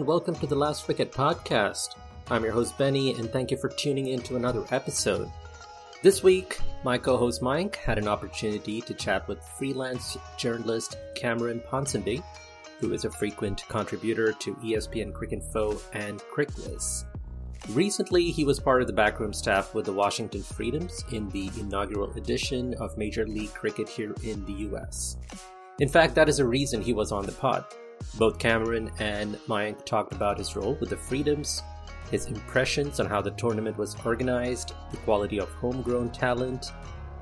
And welcome to the Last Wicket podcast. I'm your host Benny and thank you for tuning in to another episode. This week, my co-host Mike had an opportunity to chat with freelance journalist Cameron Ponsonby, who is a frequent contributor to ESPN Cricinfo and CricViz. Recently, he was part of the backroom staff with the Washington Freedoms in the inaugural edition of Major League Cricket here in the US. In fact, that is a reason he was on the pod. Both Cameron and Mayank talked about his role with the Freedoms, his impressions on how the tournament was organized, the quality of homegrown talent,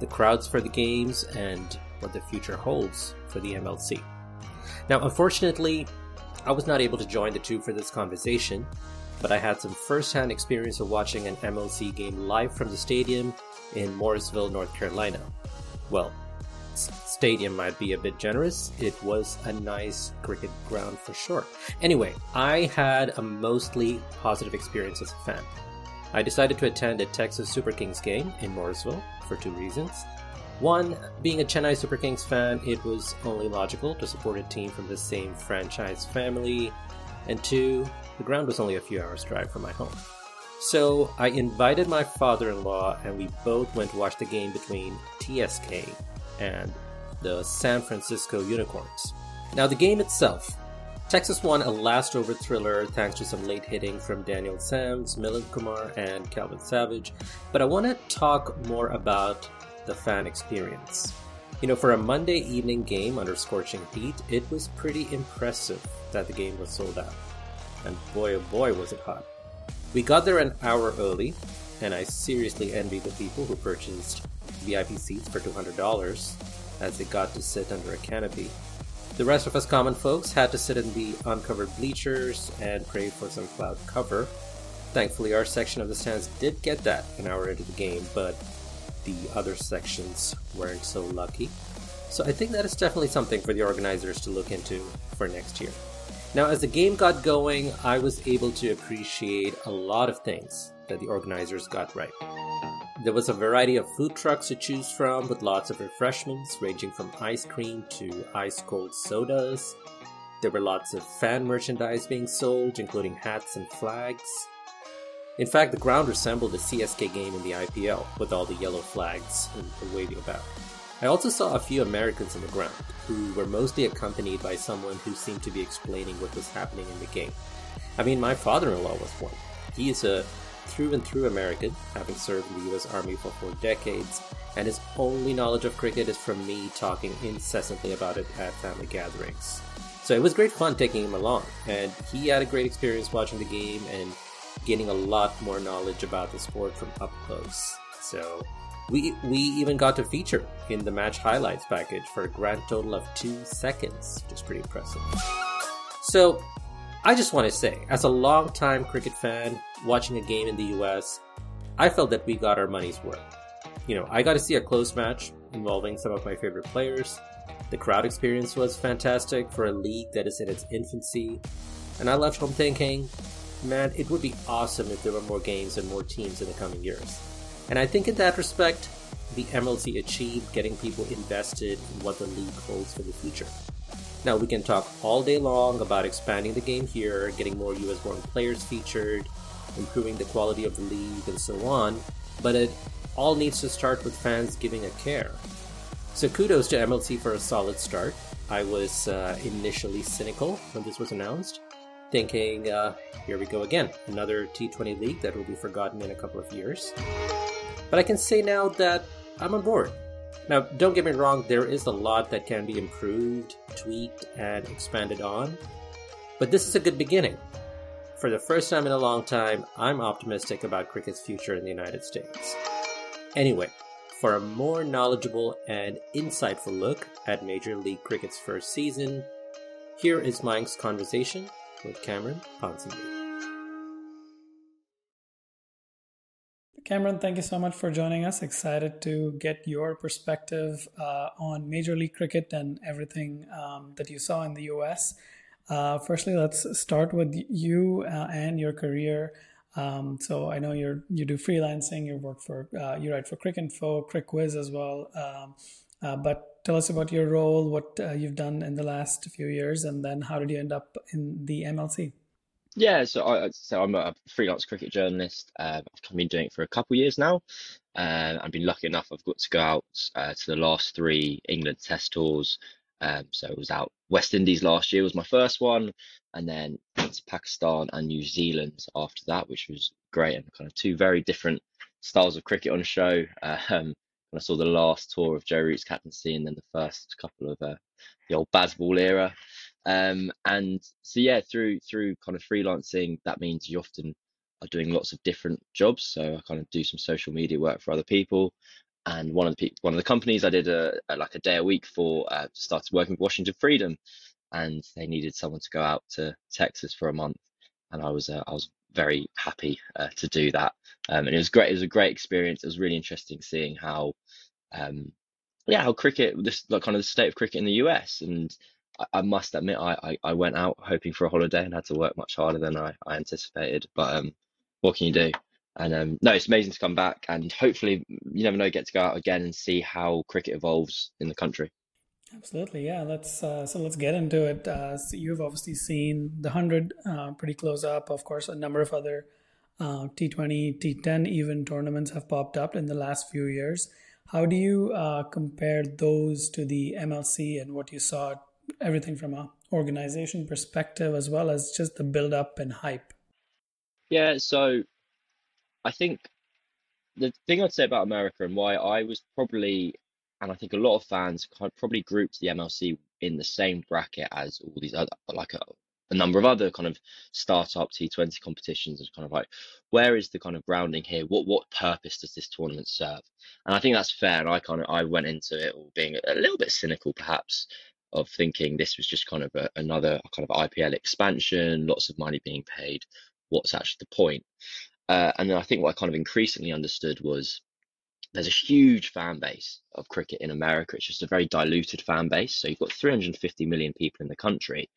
the crowds for the games, and what the future holds for the MLC. Now, unfortunately, I was not able to join the two for this conversation, but I had some first hand experience of watching an MLC game live from the stadium in Morrisville, North Carolina. Well, stadium might be a bit generous. It was a nice cricket ground for sure. Anyway, I had a mostly positive experience as a fan. I decided to attend a Texas Super Kings game in Morrisville for two reasons. One, being a Chennai Super Kings fan, it was only logical to support a team from the same franchise family. And two, the ground was only a few hours' drive from my home. So I invited my father in law, and we both went to watch the game between TSK and the San Francisco Unicorns. Now, the game itself. Texas won a last over thriller thanks to some late hitting from Daniel Sams, Milind Kumar, and Calvin Savage, but I want to talk more about the fan experience. You know, for a Monday evening game under scorching heat, it was pretty impressive that the game was sold out. And boy oh boy was it hot. We got there an hour early, and I seriously envy the people who purchased VIP seats for $200 as they got to sit under a canopy. The rest of us common folks had to sit in the uncovered bleachers and pray for some cloud cover. Thankfully, our section of the stands did get that an hour into the game, but the other sections weren't so lucky. So I think that is definitely something for the organizers to look into for next year. Now, as the game got going, I was able to appreciate a lot of things that the organizers got right. There was a variety of food trucks to choose from with lots of refreshments ranging from ice cream to ice cold sodas. There were lots of fan merchandise being sold, including hats and flags. In fact, the ground resembled a CSK game in the IPL with all the yellow flags waving about. I also saw a few Americans in the ground, who were mostly accompanied by someone who seemed to be explaining what was happening in the game. I mean, my father in law was one. He is a through and through American, having served in the US Army for four decades, and his only knowledge of cricket is from me talking incessantly about it at family gatherings. So it was great fun taking him along, and he had a great experience watching the game and gaining a lot more knowledge about the sport from up close. So we we even got to feature in the match highlights package for a grand total of two seconds, which is pretty impressive. So I just want to say, as a long-time cricket fan watching a game in the US, I felt that we got our money's worth. You know, I got to see a close match involving some of my favorite players. The crowd experience was fantastic for a league that is in its infancy. And I left home thinking, man, it would be awesome if there were more games and more teams in the coming years. And I think in that respect, the MLC achieved getting people invested in what the league holds for the future. Now, we can talk all day long about expanding the game here, getting more US born players featured, improving the quality of the league, and so on, but it all needs to start with fans giving a care. So, kudos to MLC for a solid start. I was uh, initially cynical when this was announced, thinking, uh, here we go again, another T20 league that will be forgotten in a couple of years. But I can say now that I'm on board. Now, don't get me wrong, there is a lot that can be improved, tweaked, and expanded on, but this is a good beginning. For the first time in a long time, I'm optimistic about cricket's future in the United States. Anyway, for a more knowledgeable and insightful look at Major League Cricket's first season, here is Mike's conversation with Cameron Ponsonby. Cameron, thank you so much for joining us. Excited to get your perspective uh, on Major League Cricket and everything um, that you saw in the US. Uh, firstly, let's start with you uh, and your career. Um, so I know you're you do freelancing. You work for uh, you write for Cricinfo, CricViz as well. Um, uh, but tell us about your role, what uh, you've done in the last few years, and then how did you end up in the MLC? Yeah, so I so I'm a freelance cricket journalist. Uh, I've been doing it for a couple of years now. I've been lucky enough. I've got to go out uh, to the last three England Test tours. Um, so it was out West Indies last year was my first one, and then to Pakistan and New Zealand after that, which was great and kind of two very different styles of cricket on show. Um, I saw the last tour of Joe Root's captaincy, and then the first couple of uh, the old Bazball era. Um, and so yeah, through through kind of freelancing, that means you often are doing lots of different jobs. So I kind of do some social media work for other people. And one of the one of the companies I did a, a like a day a week for uh, started working with Washington Freedom, and they needed someone to go out to Texas for a month, and I was uh, I was very happy uh, to do that. Um, and it was great. It was a great experience. It was really interesting seeing how, um, yeah, how cricket, this like kind of the state of cricket in the US. And I, must admit, I, I, I went out hoping for a holiday and had to work much harder than I, I anticipated. But um, what can you do? And um, no, it's amazing to come back and hopefully, you never know, get to go out again and see how cricket evolves in the country. Absolutely, yeah. Let's uh, so let's get into it. Uh, so you've obviously seen the hundred uh, pretty close up. Of course, a number of other uh, T20, T10 even tournaments have popped up in the last few years. How do you uh, compare those to the MLC and what you saw? Everything from a organization perspective as well as just the build up and hype. Yeah, so I think the thing I'd say about America and why I was probably and I think a lot of fans probably grouped the MLC in the same bracket as all these other, like a, a number of other kind of startup T20 competitions. Is kind of like, where is the kind of grounding here? What what purpose does this tournament serve? And I think that's fair. And I kind of I went into it all being a little bit cynical, perhaps, of thinking this was just kind of a, another kind of IPL expansion, lots of money being paid. What's actually the point? Uh, and then I think what I kind of increasingly understood was there's a huge fan base of cricket in America. It's just a very diluted fan base. So you've got 350 million people in the country,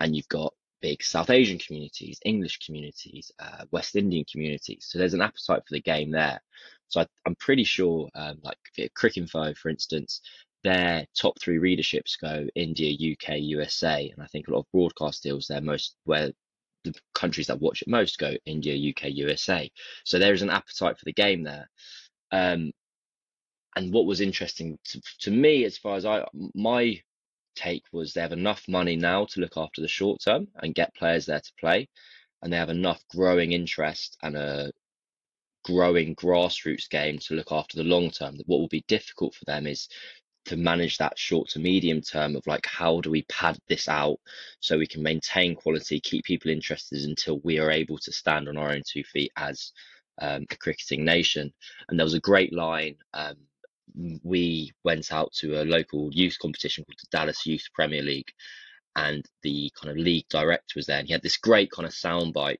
and you've got big South Asian communities, English communities, uh, West Indian communities. So there's an appetite for the game there. So I, am pretty sure, um, like Cricinfo, for instance, their top three readerships go India, UK, USA, and I think a lot of broadcast deals there most where the countries that watch it most go India, UK, USA. So there is an appetite for the game there. Um, and what was interesting to, to me, as far as I, my take was they have enough money now to look after the short term and get players there to play, and they have enough growing interest and a growing grassroots game to look after the long term. What will be difficult for them is to manage that short to medium term of like how do we pad this out so we can maintain quality, keep people interested until we are able to stand on our own two feet as um, a cricketing nation. And there was a great line. Um, we went out to a local youth competition called the Dallas Youth Premier League, and the kind of league director was there, and he had this great kind of soundbite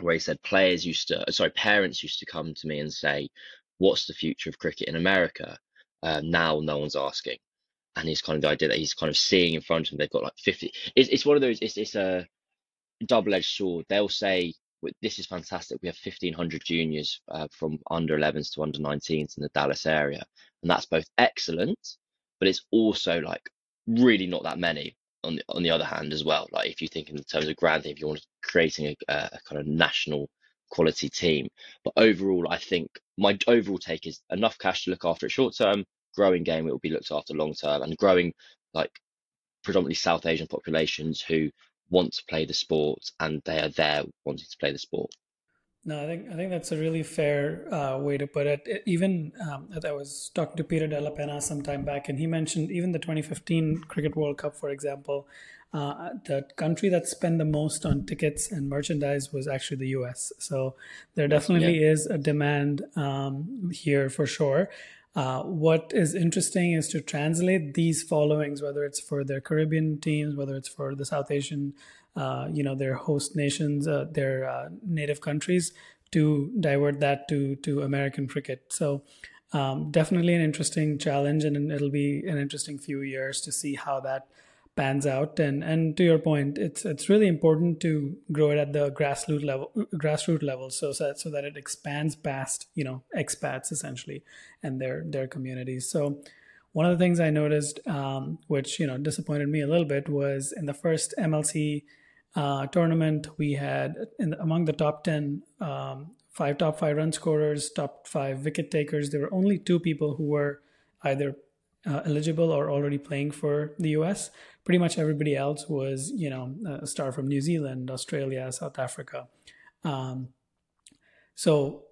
where he said players used to, sorry, parents used to come to me and say, "What's the future of cricket in America?" Um, now no one's asking, and he's kind of the idea that he's kind of seeing in front of him they've got like fifty. It's it's one of those. It's it's a double-edged sword. They'll say this is fantastic. We have 1,500 juniors uh, from under 11s to under 19s in the Dallas area. And that's both excellent, but it's also like really not that many on the, on the other hand as well. Like if you think in terms of granting, if you want to creating a, a kind of national quality team. But overall, I think my overall take is enough cash to look after it short term, growing game, it will be looked after long term and growing like predominantly South Asian populations who want to play the sport and they are there wanting to play the sport. No, I think I think that's a really fair uh, way to put it. it even um, I was talking to Peter Della Penna some time back, and he mentioned even the 2015 Cricket World Cup, for example, uh, the country that spent the most on tickets and merchandise was actually the U.S. So there definitely yeah. is a demand um, here for sure. Uh, what is interesting is to translate these followings, whether it's for their Caribbean teams, whether it's for the South Asian, uh, you know, their host nations, uh, their uh, native countries, to divert that to to American cricket. So um, definitely an interesting challenge, and it'll be an interesting few years to see how that pans out. And and to your point, it's it's really important to grow it at the grassroots level, grassroots level, so so that, so that it expands past you know expats essentially and their their communities. So one of the things I noticed, um, which you know disappointed me a little bit, was in the first MLC uh, tournament, we had in, among the top 10, um, five top five run scorers, top five wicket takers. There were only two people who were either uh, eligible or already playing for the US. Pretty much everybody else was, you know, a star from New Zealand, Australia, South Africa. Um, so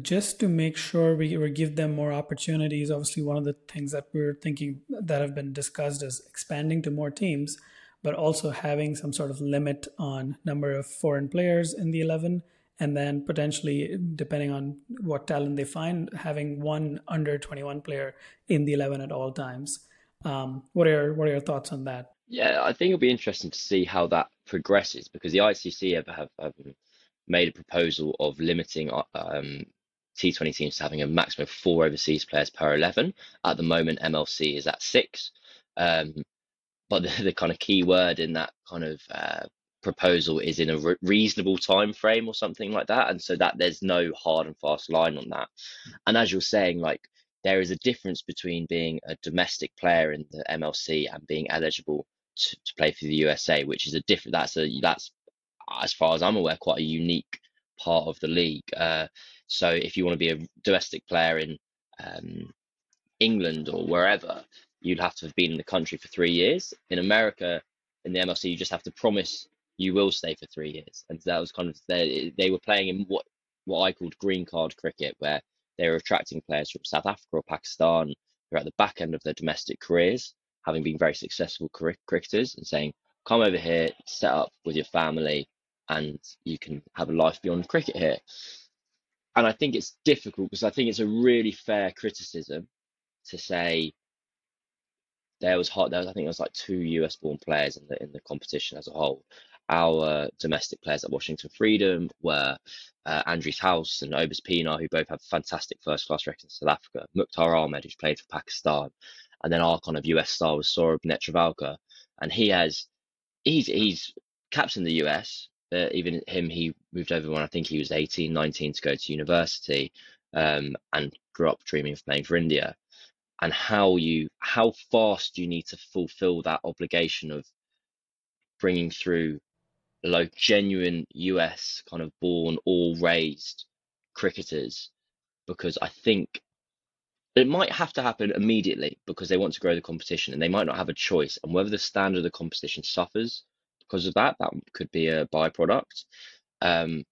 just to make sure we, we give them more opportunities, obviously one of the things that we're thinking that have been discussed is expanding to more teams, but also having some sort of limit on number of foreign players in the 11 and then potentially depending on what talent they find having one under 21 player in the 11 at all times um, what are what are your thoughts on that yeah i think it'll be interesting to see how that progresses because the icc have, have, have made a proposal of limiting um, T20 teams to having a maximum of four overseas players per 11. At the moment, MLC is at six. Um, but the, the, kind of key word in that kind of uh, proposal is in a re- reasonable time frame or something like that and so that there's no hard and fast line on that and as you're saying like there is a difference between being a domestic player in the MLC and being eligible to, to play for the USA which is a different that's a that's as far as I'm aware quite a unique part of the league. Uh, so if you want to be a domestic player in um, England or wherever you'd have to have been in the country for three years. In America in the MLC you just have to promise you will stay for three years. And that was kind of they they were playing in what what I called green card cricket, where they were attracting players from South Africa or Pakistan who are at the back end of their domestic careers, having been very successful cricketers, and saying, "Come over here, set up with your family, and you can have a life beyond cricket here." And I think it's difficult because I think it's a really fair criticism to say there was hot. There was, I think there was like two US born players in the in the competition as a whole, our domestic players at Washington Freedom were uh, Andries Gous and Obus Pienaar, who both have fantastic first class records in South Africa, Mukhtar Ahmed, who's played for Pakistan, and then our kind of US star was Saurabh Netravalkar. And he has, he's, he's captained the US. Even him, he moved over when I think he was 18, 19 to go to university um, and grew up dreaming of playing for India. And how you, how fast you need to fulfill that obligation of bringing through like genuine US kind of born, or raised cricketers, because I think it might have to happen immediately because they want to grow the competition and they might not have a choice. And whether the standard of the competition suffers because of that, that could be a byproduct. Um,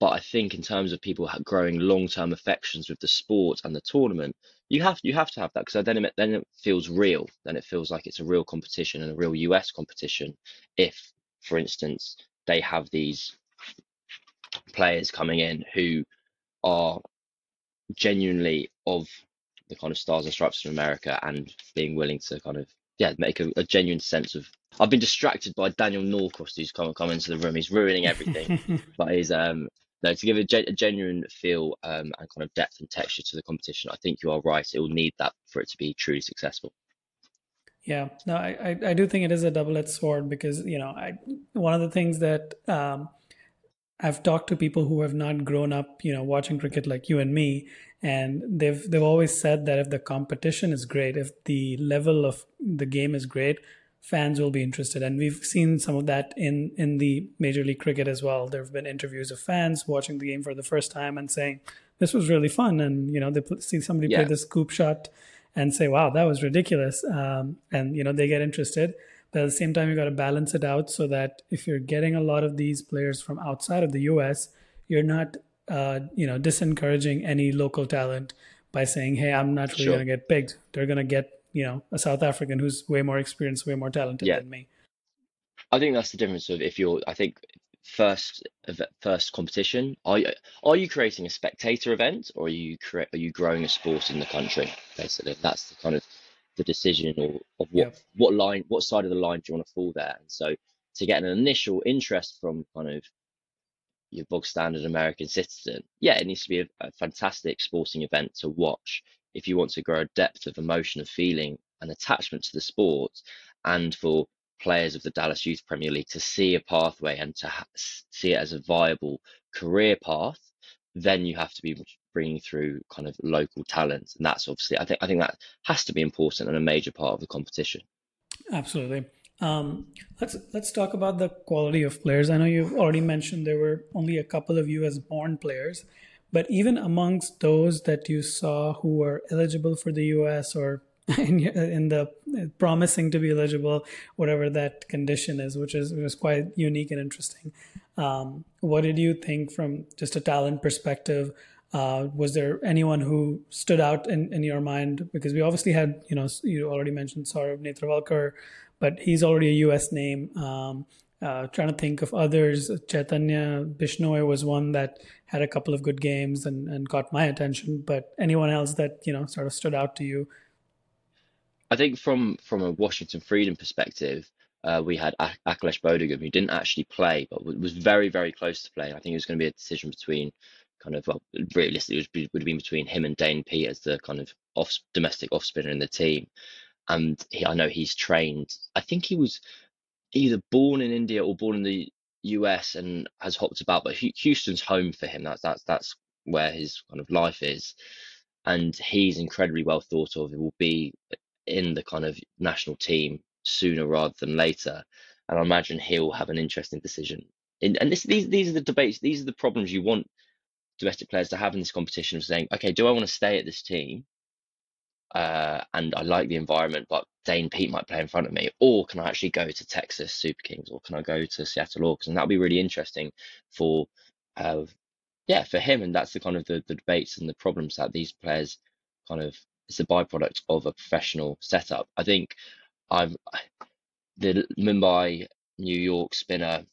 but I think in terms of people growing long-term affections with the sport and the tournament, you have you have to have that because then it then it feels real. Then it feels like it's a real competition and a real US competition. If for instance, they have these players coming in who are genuinely of the kind of stars and stripes of America and being willing to kind of yeah make a, a genuine sense of I've been distracted by Daniel Norcross who's come come into the room. He's ruining everything, but he's um no to give a, a genuine feel um, and kind of depth and texture to the competition. I think you are right. It will need that for it to be truly successful. Yeah, no, I, I, I do think it is a double-edged sword because you know I one of the things that um, I've talked to people who have not grown up, you know, watching cricket like you and me, and they've they've always said that if the competition is great, if the level of the game is great, fans will be interested, and we've seen some of that in in the Major League Cricket as well. There have been interviews of fans watching the game for the first time and saying this was really fun, and you know they see somebody yeah. play this scoop shot and say, wow, that was ridiculous. Um, and, you know, they get interested. But at the same time, you got to balance it out so that if you're getting a lot of these players from outside of the US, you're not, uh, you know, disencouraging any local talent by saying, hey, I'm not really sure. going to get picked. They're going to get, you know, a South African who's way more experienced, way more talented yeah. than me. I think that's the difference of if you're, I think first first competition are you, are you creating a spectator event or are you cre- are you growing a sport in the country basically that's the kind of the decision or of what yeah. what line what side of the line do you want to fall there and so to get an initial interest from kind of your bog standard American citizen yeah it needs to be a, a fantastic sporting event to watch if you want to grow a depth of emotion of feeling and attachment to the sport and for players of the Dallas Youth Premier League to see a pathway and to ha- see it as a viable career path, then you have to be bringing through kind of local talent, and that's obviously I think I think that has to be important and a major part of the competition. Absolutely. Um, let's let's talk about the quality of players. I know you've already mentioned there were only a couple of U.S.-born players, but even amongst those that you saw who were eligible for the U.S. or in, in the promising to be eligible, whatever that condition is, which is was quite unique and interesting. Um, what did you think from just a talent perspective? Uh, was there anyone who stood out in, in your mind? Because we obviously had, you know, you already mentioned Saurabh Netravalkar, but he's already a U.S. name. Um, uh, trying to think of others. Chaitanya Bishnoi was one that had a couple of good games and, and caught my attention. But anyone else that you know sort of stood out to you? I think from from a Washington Freedom perspective, uh, we had Akhilesh Bodugum, who didn't actually play, but was very very close to playing. I think it was going to be a decision between kind of well, realistically, it would, would have been between him and Dane Piedt as the kind of off domestic off spinner in the team. And he, I know he's trained. I think he was either born in India or born in the US and has hopped about, but Houston's home for him. That's that's that's where his kind of life is, and he's incredibly well thought of. It will be in the kind of national team sooner rather than later. And I imagine he'll have an interesting decision. In, and this, these these are the debates, these are the problems you want domestic players to have in this competition of saying, okay, do I want to stay at this team? Uh, and I like the environment, but Dane Piedt might play in front of me, or can I actually go to Texas Super Kings, or can I go to Seattle Hawks? And that'll be really interesting for, uh, yeah, for him. And that's the kind of the, the debates and the problems that these players kind of it's a byproduct of a professional setup. I think I've the Mumbai New York spinner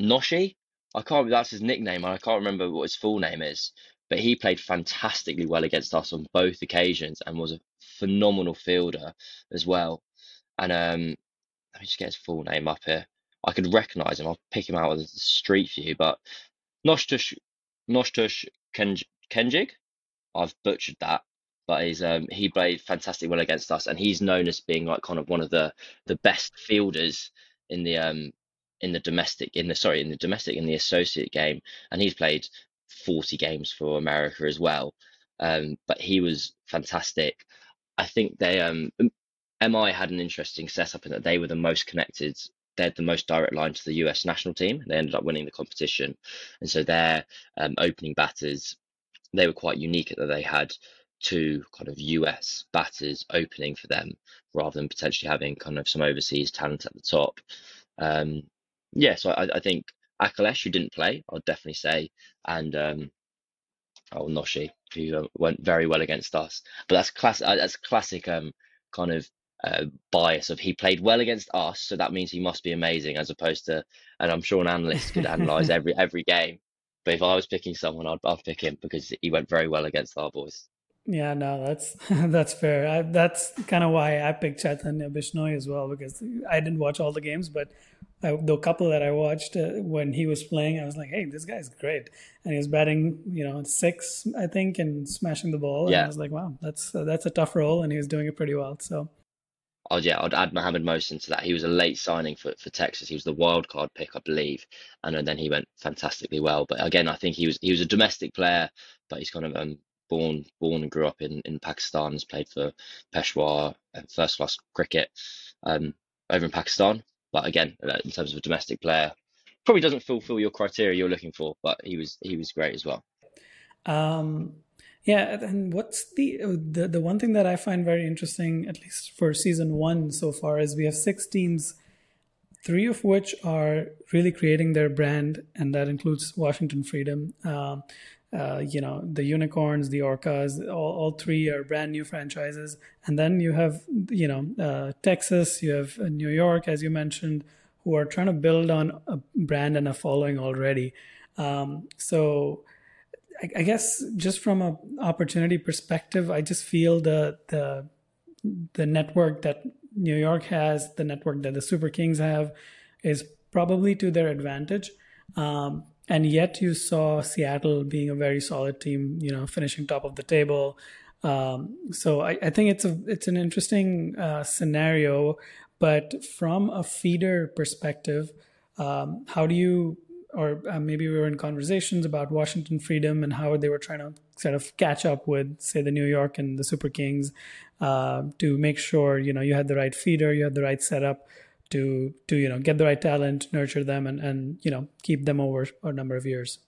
Noshi. I can't. That's his nickname, and I can't remember what his full name is. But he played fantastically well against us on both occasions and was a phenomenal fielder as well. And um, let me just get his full name up here. I could recognise him. I'll pick him out of the street view. But Noshtush Noshtush Kenjig. I've butchered that but he's um, he played fantastic well against us, and he's known as being like kind of one of the the best fielders in the um in the domestic in the sorry in the domestic in the associate game, and he's played forty games for America as well. Um, but he was fantastic. I think they um MI had an interesting setup in that they were the most connected. They had the most direct line to the US national team. And they ended up winning the competition, and so their um, opening batters they were quite unique that they had two kind of US batters opening for them rather than potentially having kind of some overseas talent at the top. Um, yeah, so I, I think Akhilesh, who didn't play, I'll definitely say, and um, oh Noshi, who uh, went very well against us. But that's class. Uh, that's classic um, kind of uh, bias of he played well against us, so that means he must be amazing, as opposed to, and I'm sure an analyst could analyze every every game. But if I was picking someone, I'd, I'd pick him because he went very well against our boys. Yeah, no, that's that's fair. I, that's kind of why I picked Chaitanya Bishnoi as well because I didn't watch all the games, but I, the couple that I watched uh, when he was playing, I was like, "Hey, this guy's great!" And he was batting, you know, six, I think, and smashing the ball. Yeah. And I was like, "Wow, that's uh, that's a tough role," and he was doing it pretty well. So. Oh yeah, I'd add Mohammed Mohsin to that. He was a late signing for, for Texas. He was the wild card pick, I believe, and then he went fantastically well. But again, I think he was he was a domestic player, but he's kind of um, born born and grew up in, in Pakistan, has played for Peshawar and first class cricket um, over in Pakistan. But again, uh, in terms of a domestic player, probably doesn't fulfill your criteria you're looking for, but he was he was great as well. Um, yeah, and what's the, the the one thing that I find very interesting, at least for season one so far, is we have six teams, three of which are really creating their brand, and that includes Washington Freedom. Um, uh, you know the unicorns the orcas all, all three are brand new franchises. And then you have you know uh, texas you have uh, new york as you mentioned who are trying to build on a brand and a following already. Um, so I, I, guess just from a opportunity perspective i just feel the the the network that new york has the network that the super kings have is probably to their advantage. Um, and yet you saw Seattle being a very solid team, you know, finishing top of the table. Um, so I, I, think it's a it's an interesting uh, scenario, but from a feeder perspective, um, how do you or uh, maybe we were in conversations about Washington Freedom and how they were trying to sort of catch up with, say, the New York and the Super Kings uh, to make sure you know you had the right feeder, you had the right setup to to you know get the right talent, nurture them, and and you know keep them over a number of years?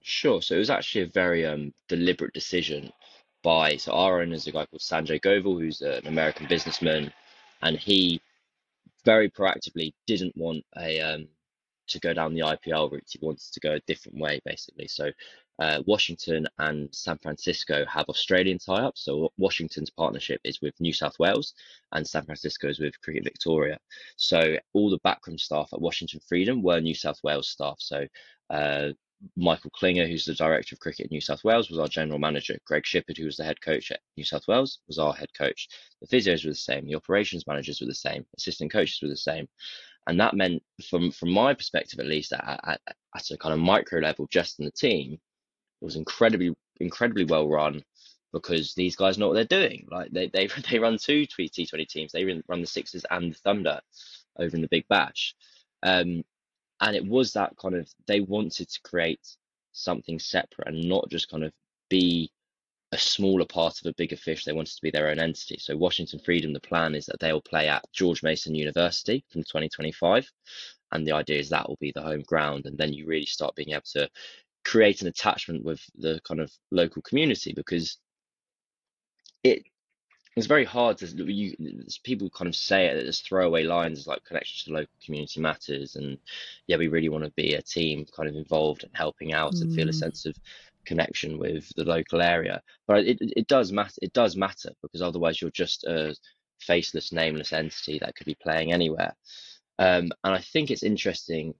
Sure. So it was actually a very um, deliberate decision by so our owner is a guy called Sanjay Govil, who's an American businessman, and he very proactively didn't want a um, to go down the IPL route. He wanted to go a different way, basically. So uh, Washington and San Francisco have Australian tie-ups. So Washington's partnership is with New South Wales, and San Francisco is with Cricket Victoria. So all the backroom staff at Washington Freedom were New South Wales staff. So uh, Michael Klinger, who's the director of cricket at New South Wales, was our general manager. Greg Shipperd, who was the head coach at New South Wales, was our head coach. The physios were the same. The operations managers were the same. Assistant coaches were the same. And that meant, from from my perspective at least, at, at, at a kind of micro level, just in the team, it was incredibly incredibly well run because these guys know what they're doing. Like they they they run two T20 teams. They run the Sixers and the Thunder over in the Big Bash. Um, and it was that kind of they wanted to create something separate and not just kind of be a smaller part of a bigger fish. They wanted to be their own entity. So Washington Freedom, the plan is that they'll play at George Mason University from 2025. And the idea is that will be the home ground. And then you really start being able to create an attachment with the kind of local community because it it's very hard to you people kind of say it as throwaway lines like connection to the local community matters and yeah we really want to be a team kind of involved and helping out mm. and feel a mm. sense of connection with the local area but it, it does matter it does matter because otherwise you're just a faceless nameless entity that could be playing anywhere um, and i think it's interesting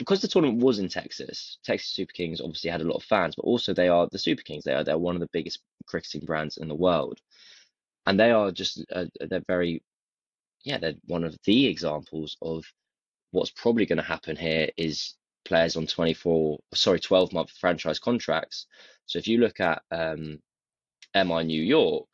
because the tournament was in Texas, Texas Super Kings obviously had a lot of fans, but also they are the Super Kings. They are they're one of the biggest cricketing brands in the world, and they are just uh, they're very, yeah, they're one of the examples of what's probably going to happen here is players on 24 sorry 12 month franchise contracts so if you look at um, mi new york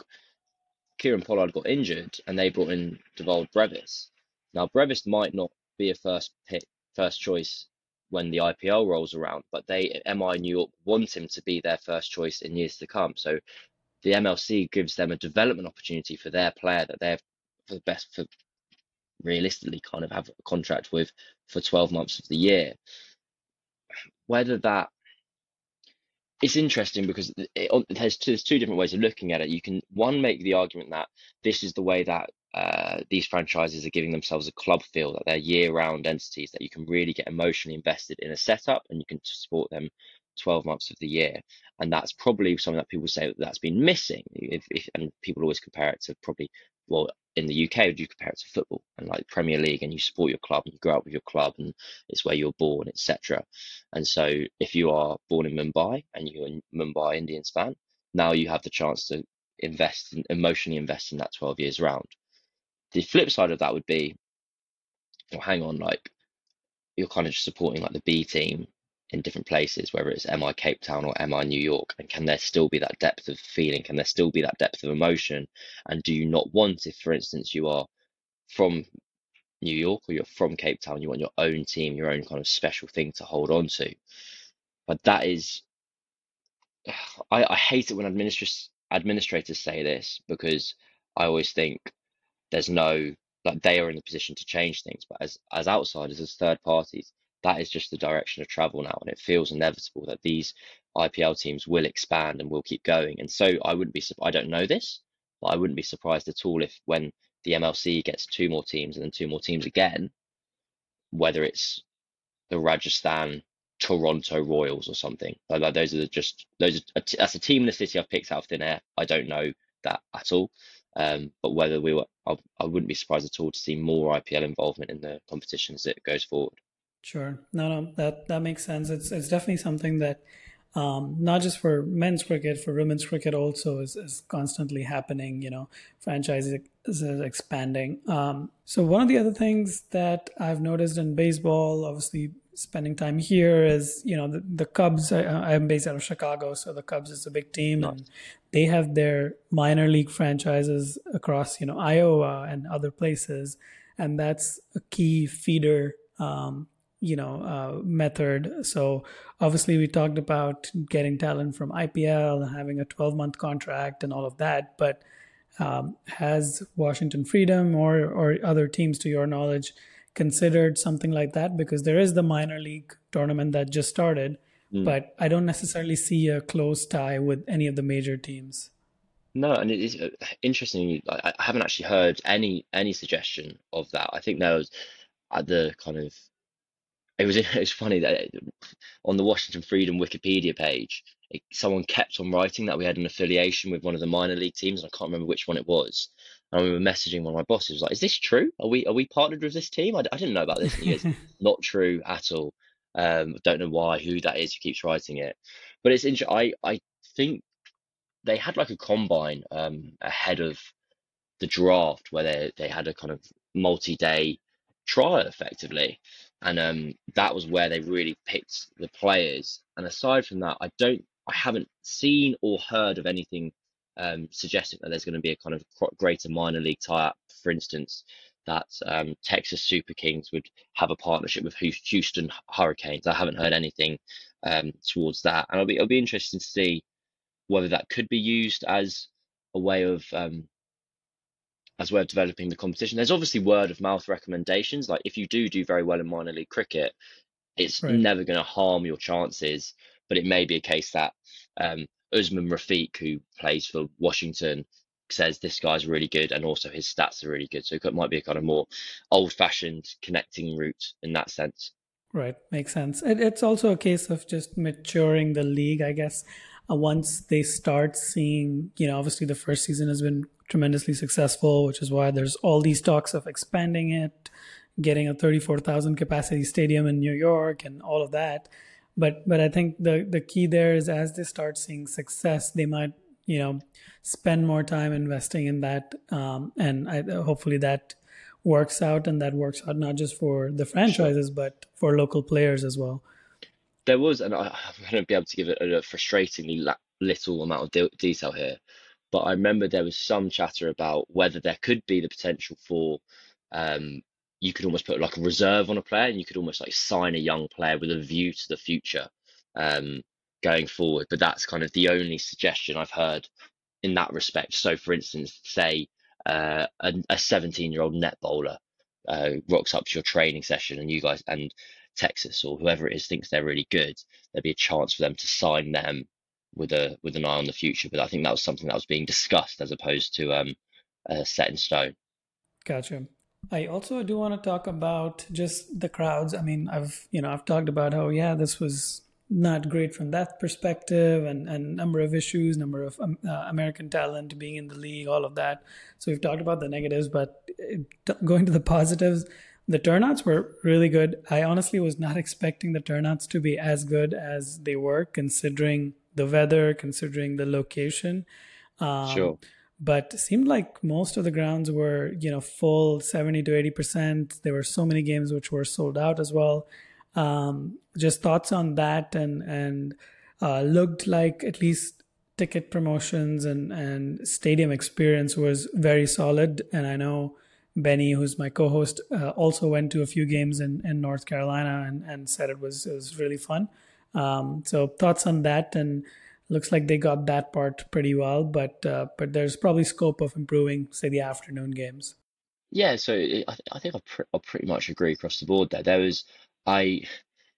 kieron pollard got injured and they brought in Dewald brevis now brevis might not be a first pick first choice when the IPL rolls around, but they MI New York want him to be their first choice in years to come. So the MLC gives them a development opportunity for their player that they're for the best for realistically kind of have a contract with for 12 months of the year. Whether that it's interesting because it, there's, there's two different ways of looking at it. You can one make the argument that this is the way that uh, these franchises are giving themselves a club feel that they're year-round entities that you can really get emotionally invested in a setup and you can support them 12 months of the year. And that's probably something that people say that that's been missing if, if and people always compare it to probably well in the UK would you compare it to football and like Premier League and you support your club and you grow up with your club and it's where you're born etc and so if you are born in Mumbai and you're a Mumbai Indians fan now you have the chance to invest in, emotionally invest in that 12 years round. The flip side of that would be, well, hang on, like you're kind of supporting like the B team in different places, whether it's MI Cape Town or MI New York, and can there still be that depth of feeling? Can there still be that depth of emotion? And do you not want, if for instance you are from New York or you're from Cape Town, you want your own team, your own kind of special thing to hold on to? But that is, I, I hate it when administrators administrators say this because I always think there's no like they are in the position to change things. But as as outsiders, as third parties, that is just the direction of travel now, and it feels inevitable that these IPL teams will expand and will keep going. And so I wouldn't be I don't know this, but I wouldn't be surprised at all if when the MLC gets two more teams and then two more teams again, whether it's the Rajasthan Toronto Royals or something. Like, those are just those. Are, that's a team in the city I've picked out of thin air. I don't know that at all. Um, but whether we were, I, I wouldn't be surprised at all to see more IPL involvement in the competition as it goes forward. Sure, no, no, that that makes sense. It's it's definitely something that um, not just for men's cricket, for women's cricket also is, is constantly happening. You know, franchises is expanding. Um, so one of the other things that I've noticed in baseball, obviously spending time here is you know the, the cubs I, am based out of chicago so the cubs is a big team nice. and they have their minor league franchises across you know iowa and other places and that's a key feeder um, you know uh, method so obviously we talked about getting talent from ipl and having a 12 month contract and all of that but Um, has Washington Freedom or or other teams, to your knowledge, considered something like that? Because there is the minor league tournament that just started, mm. but I don't necessarily see a close tie with any of the major teams. No, and it is uh, interesting. I, I haven't actually heard any any suggestion of that. I think there was at the kind of it was it was funny that on the Washington Freedom Wikipedia page, it, someone kept on writing that we had an affiliation with one of the minor league teams, and I can't remember which one it was. And we were messaging one of my bosses, like, "Is this true? Are we are we partnered with this team? I, I didn't know about this." Goes, "Not true at all. Um, don't know why, who that is who keeps writing it, but it's interesting. I I think they had like a combine um ahead of the draft where they they had a kind of multi-day trial effectively and um, that was where they really picked the players. And aside from that, I don't, I haven't seen or heard of anything um, suggesting that there's going to be a kind of greater minor league tie-up. For instance, that um, Texas Super Kings would have a partnership with Houston Hurricanes. I haven't heard anything um, towards that, and it'll be it'll be interesting to see whether that could be used as a way of um, as we're developing the competition. There's obviously word of mouth recommendations. Like if you do do very well in minor league cricket, it's right. never going to harm your chances. But it may be a case that um, Usman Rafiq, who plays for Washington, says this guy's really good and also his stats are really good. So it might be a kind of more old fashioned connecting route in that sense. Right, makes sense. It, it's also a case of just maturing the league, I guess. Uh, once they start seeing, you know, obviously the first season has been tremendously successful, which is why there's all these talks of expanding it, getting a 34,000 capacity stadium in New York and all of that. But but I think the the key there is as they start seeing success, they might you know spend more time investing in that, um, and I, hopefully that works out and that works out not just for the franchises but for local players as well. There was, and I, am going to be able to give it a frustratingly little amount of de- detail here but I remember there was some chatter about whether there could be the potential for um, you could almost put like a reserve on a player and you could almost like sign a young player with a view to the future um, going forward. But that's kind of the only suggestion I've heard in that respect. So, for instance, say uh, a 17 year old net bowler uh, rocks up to your training session and you guys and Texas or whoever it is thinks they're really good, there'd be a chance for them to sign them with a with an eye on the future. But I think that was something that was being discussed as opposed to um, uh, set in stone. Gotcha. I also do want to talk about just the crowds. I mean, I've you know I've talked about how yeah this was not great from that perspective and and number of issues, number of um, uh, American talent being in the league, all of that. So we've talked about the negatives, but uh, going to the positives, the turnouts were really good. I honestly was not expecting the turnouts to be as good as they were, considering the weather, considering the location. Um, sure. But seemed like most of the grounds were, you know, full 70 to 80%. There were so many games which were sold out as well. Um, just thoughts on that and, and uh, looked like at least ticket promotions and, and stadium experience was very solid. And I know Benny, who's my co-host, uh, also went to a few games in, in North Carolina and, and said it was it was really fun. Um, so thoughts on that, and looks like they got that part pretty well, but uh, but there's probably scope of improving, say, the afternoon games. Yeah, so I, th- I think I, pr- I pretty much agree across the board there. There was I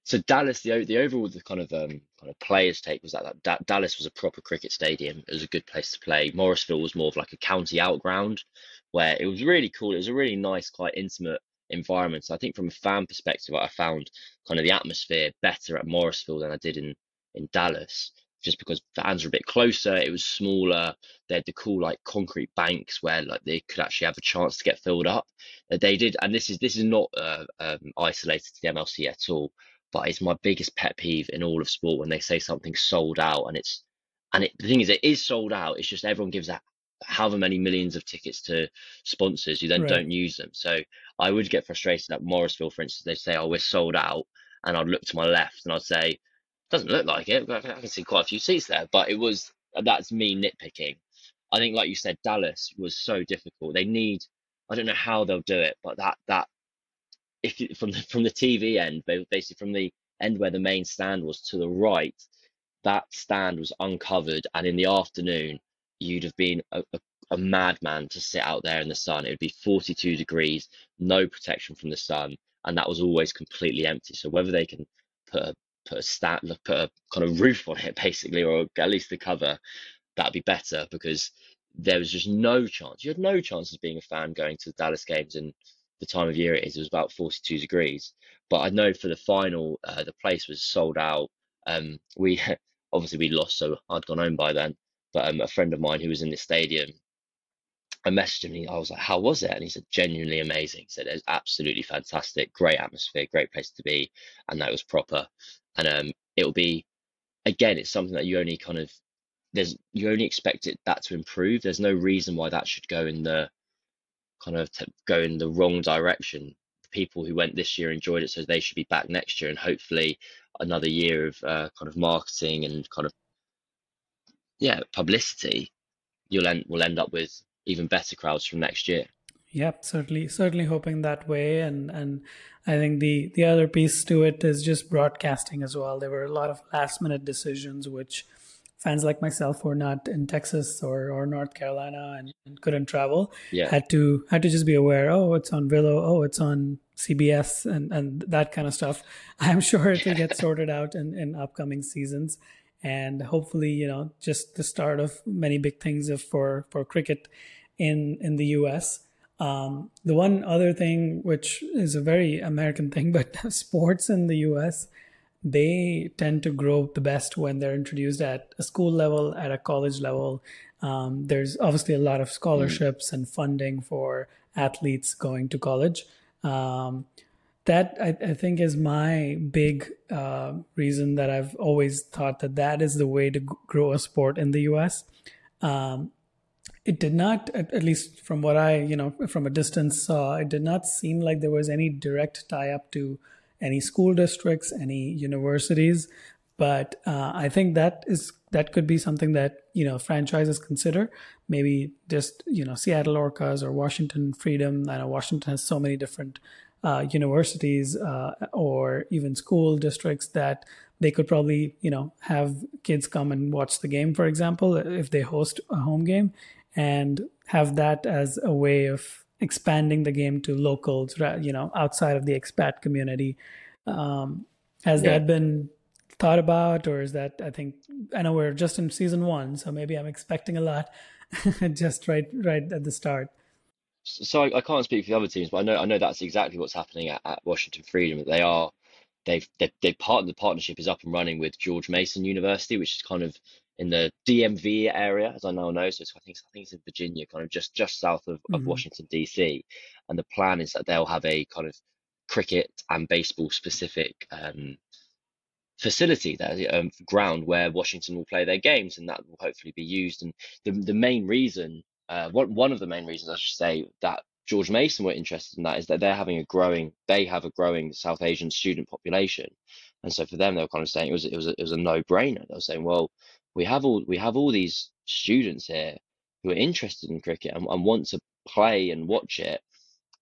so Dallas the the overall the kind of um kind of players take was that, that Dallas was a proper cricket stadium. It was a good place to play. Morrisville was more of like a county outground where it was really cool. It was a really nice, quite intimate environment. So I think from a fan perspective, I found kind of the atmosphere better at Morrisville than I did in in Dallas, just because fans were a bit closer. It was smaller. They had the cool like concrete banks where like they could actually have a chance to get filled up. They did, and this is this is not uh, um, isolated to the MLC at all. But it's my biggest pet peeve in all of sport when they say something sold out and it's and it, the thing is it is sold out. It's just everyone gives that however many millions of tickets to sponsors who then right. don't use them. So I would get frustrated at Morrisville, for instance. They say, "Oh, we're sold out," and I'd look to my left and I'd say, "Doesn't look like it. I can see quite a few seats there." But it was uh, that's me nitpicking. I think, like you said, Dallas was so difficult. They need. I don't know how they'll do it, but that that if you, from the from the TV end, basically from the end where the main stand was to the right, that stand was uncovered, and in the afternoon you'd have been a, a, a madman to sit out there in the sun. It would be 42 degrees, no protection from the sun, and that was always completely empty. So whether they can put a put a stat put a kind of roof on it basically, or at least the cover, that'd be better because there was just no chance. You had no chance as being a fan going to the Dallas games and the time of year it is. It was about 42 degrees. But I know for the final, uh, the place was sold out. Um, we obviously we lost, so I'd gone home by then. But um, a friend of mine who was in the stadium, I messaged him. I was like, "How was it?" And he said, "Genuinely amazing." He said, "It was absolutely fantastic, great atmosphere, great place to be, and that was proper." And um, it'll be, again, it's something that you only kind of there's you only expect it that to improve. There's no reason why that should go in the kind of to go in the wrong direction. The people who went this year enjoyed it, so they should be back next year, and hopefully another year of uh, kind of marketing and kind of yeah publicity. You'll end will end up with even better crowds from next year. Yep, certainly, certainly hoping that way, and and I think the the other piece to it is just broadcasting as well. There were a lot of last minute decisions which fans like myself who are not in Texas or, or North Carolina and, and, couldn't travel yeah. had to had to just be aware. Oh, it's on Willow. Oh, it's on CBS and and that kind of stuff. I'm sure it will get sorted out in, in upcoming seasons, and hopefully, you know, just the start of many big things for for cricket in in the U.S. Um, the one other thing, which is a very American thing, but sports in the U.S they tend to grow the best when they're introduced at a school level, at a college level. Um, there's obviously a lot of scholarships mm. and funding for athletes going to college. Um, that I, I, think is my big uh, reason that I've always thought that that is the way to grow a sport in the U.S. Um, it did not, at, at, least from what I, you know, from a distance saw, it did not seem like there was any direct tie up to any school districts, any universities. But uh, I think that is that could be something that you know franchises consider. Maybe just you know Seattle Orcas or Washington Freedom. I know Washington has so many different uh, universities uh, or even school districts that they could probably you know have kids come and watch the game, for example, if they host a home game, and have that as a way of expanding the game to locals, you know, outside of the expat community. Um, has yeah. that been thought about, or is that? I think I know we're just in season one, so maybe I'm expecting a lot, just right right at the start. So I, I, can't speak for the other teams, but I know I know that's exactly what's happening at, at Washington Freedom. They are they've they they part the partnership is up and running with George Mason University, which is kind of in the DMV area, as I now know. So I think I think it's in Virginia, kind of just just south of, mm-hmm. of Washington DC. And the plan is that they'll have a kind of cricket and baseball specific um, facility that um, ground where Washington will play their games, and that will hopefully be used. And the the main reason, uh, one one of the main reasons I should say that George Mason were interested in that is that they're having a growing, they have a growing South Asian student population, and so for them they were kind of saying it was it was a, it was a no brainer. They were saying, well, we have all we have all these students here who are interested in cricket and, and want to play and watch it.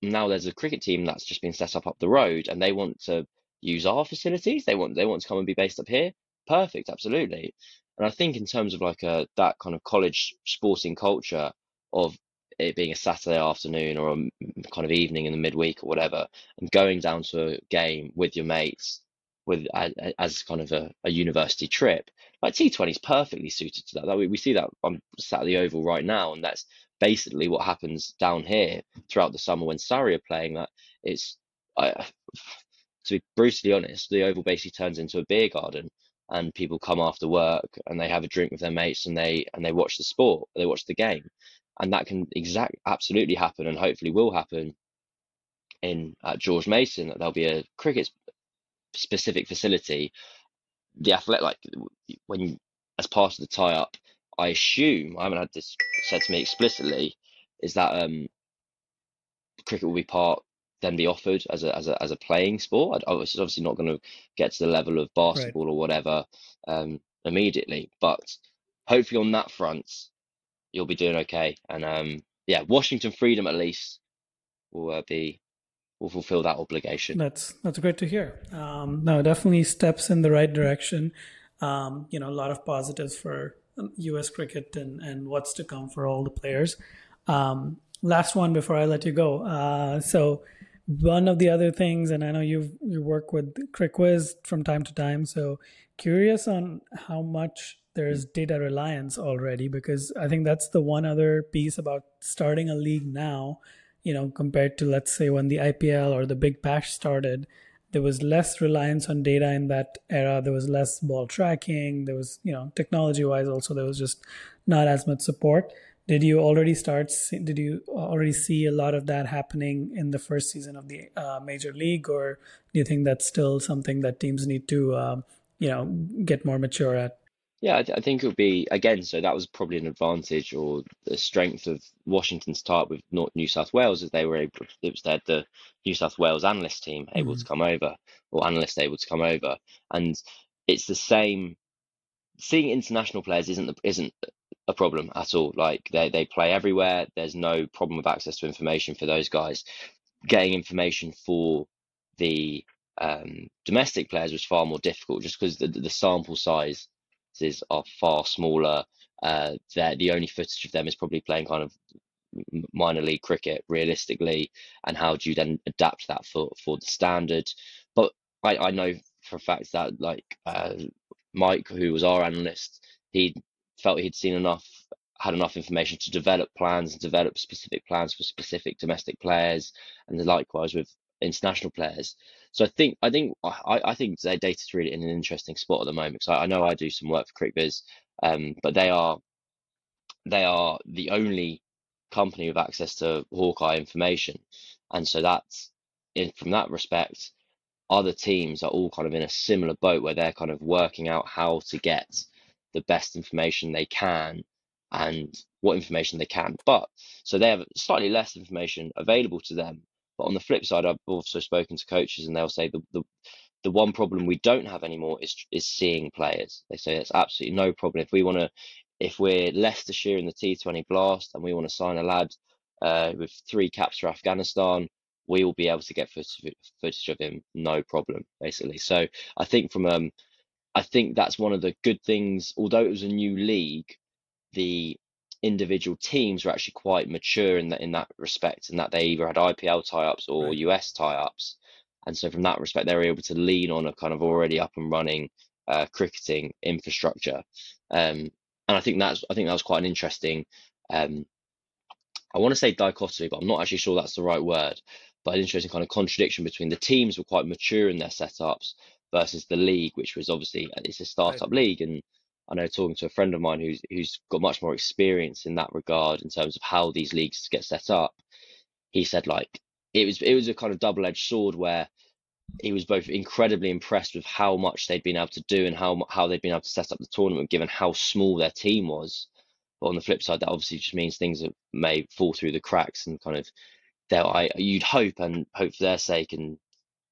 Now there's a cricket team that's just been set up up the road, and they want to use our facilities. They want they want to come and be based up here. Perfect, absolutely. And I think in terms of like a that kind of college sporting culture of it being a Saturday afternoon or a kind of evening in the midweek or whatever, and going down to a game with your mates with as kind of a, a university trip. Like T20 is perfectly suited to that. We, see that I'm sat at the Oval right now, and that's basically what happens down here throughout the summer when Surrey are playing. That it's, I, to be brutally honest, the Oval basically turns into a beer garden, and people come after work and they have a drink with their mates and they and they watch the sport, they watch the game, and that can exact absolutely happen and hopefully will happen in at George Mason. That there'll be a cricket specific facility, the athletic, like when as part of the tie up, I assume I haven't had this said to me explicitly, is that um, cricket will be part then be offered as a as a as a playing sport. I, obviously not going to get to the level of basketball right. or whatever um, immediately, but hopefully on that front you'll be doing okay. And um, yeah, Washington Freedom at least will uh, be will fulfill that obligation. That's that's great to hear. Um, no, definitely steps in the right direction. Um, you know, a lot of positives for U.S. cricket and, and what's to come for all the players. Um, last one before I let you go. Uh, so one of the other things, and I know you you work with CricViz from time to time. So curious on how much there's data reliance already, because I think that's the one other piece about starting a league now. You know, compared to let's say when the IPL or the Big Bash started, there was less reliance on data in that era. There was less ball tracking. There was, you know, technology wise also there was just not as much support did you already start did you already see a lot of that happening in the first season of the uh, major league or do you think that's still something that teams need to uh, you know get more mature at yeah I, th- I, think it would be again so that was probably an advantage or the strength of washington's type with North, new south wales as they were able it was their the new south wales analyst team able mm-hmm. to come over or analysts able to come over and it's the same seeing international players isn't the, isn't a problem at all. Like they they play everywhere. There's no problem with access to information for those guys. Getting information for the um, domestic players was far more difficult, just because the the sample are far smaller. Uh, the only footage of them is probably playing kind of minor league cricket realistically, and how do you then adapt that for for the standard? But I I know for a fact that like uh, Mike, who was our analyst, he felt he'd seen enough, had enough information to develop plans and develop specific plans for specific domestic players, and likewise with international players. So I think I think I, I think their data's really in an interesting spot at the moment. So I, I know I do some work for CricViz, um, but they are they are the only company with access to Hawkeye information, and so that's in from that respect. Other teams are all kind of in a similar boat where they're kind of working out how to get the best information they can and what information they can. But so they have slightly less information available to them. But on the flip side, I've also spoken to coaches and they'll say the, the the one problem we don't have anymore is is seeing players. They say it's absolutely no problem. If we want to, if we're Leicestershire in the T20 Blast and we want to sign a lad uh, with three caps for Afghanistan, we will be able to get footage, footage of him, no problem, basically. So I think from um, I think that's one of the good things. Although it was a new league, the individual teams were actually quite mature in that in that respect, and that they either had IPL tie-ups or right. US tie-ups, and so from that respect, they were able to lean on a kind of already up and running uh, cricketing infrastructure. Um, and I think that's I think that was quite an interesting. Um, I want to say dichotomy, but I'm not actually sure that's the right word. But an interesting kind of contradiction between the teams were quite mature in their setups, versus the league, which was obviously uh, it's a startup right. league. And I know talking to a friend of mine who's who's got much more experience in that regard in terms of how these leagues get set up. He said like it was it was a kind of double edged sword where he was both incredibly impressed with how much they'd been able to do and how how they'd been able to set up the tournament given how small their team was. But on the flip side, that obviously just means things that may fall through the cracks and kind of there I you'd hope and hope for their sake and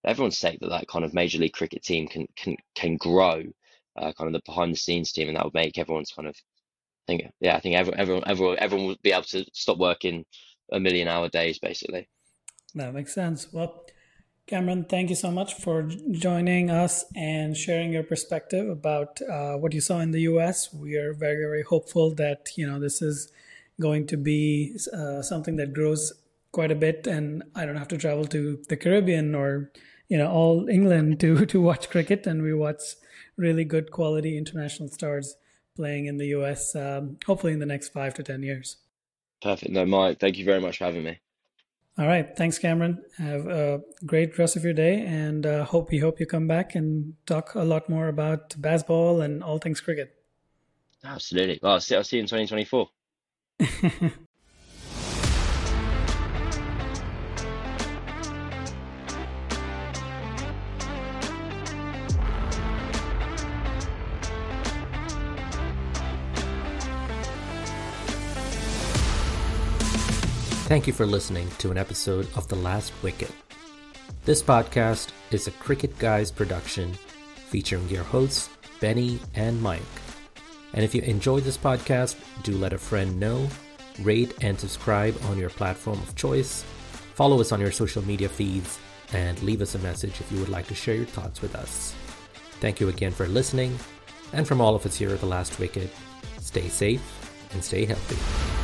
everyone's sake that that kind of major league cricket team can can can grow, uh, kind of the behind the scenes team, and that would make everyone's kind of I think yeah I think everyone everyone everyone everyone would be able to stop working a million hour days basically. That makes sense. Well, Cameron, thank you so much for joining us and sharing your perspective about uh, what you saw in the U.S. We are very very hopeful that you know this is going to be uh, something that grows quite a bit and I don't have to travel to the Caribbean or you know all England to to watch cricket, and we watch really good quality international stars playing in the US. Um, hopefully, in the next five to ten years. Perfect. No, Mike, thank you very much for having me. All right, thanks, Cameron. Have a great rest of your day, and uh, hope we hope you come back and talk a lot more about baseball and all things cricket. Absolutely. Well, I'll see, I'll see you in 2024. Thank you for listening to an episode of The Last Wicket. This podcast is a Cricket Guys production featuring your hosts, Benny and Mike. And if you enjoyed this podcast, do let a friend know, rate and subscribe on your platform of choice, follow us on your social media feeds, and leave us a message if you would like to share your thoughts with us. Thank you again for listening, and from all of us here at The Last Wicket, Stay safe and stay healthy.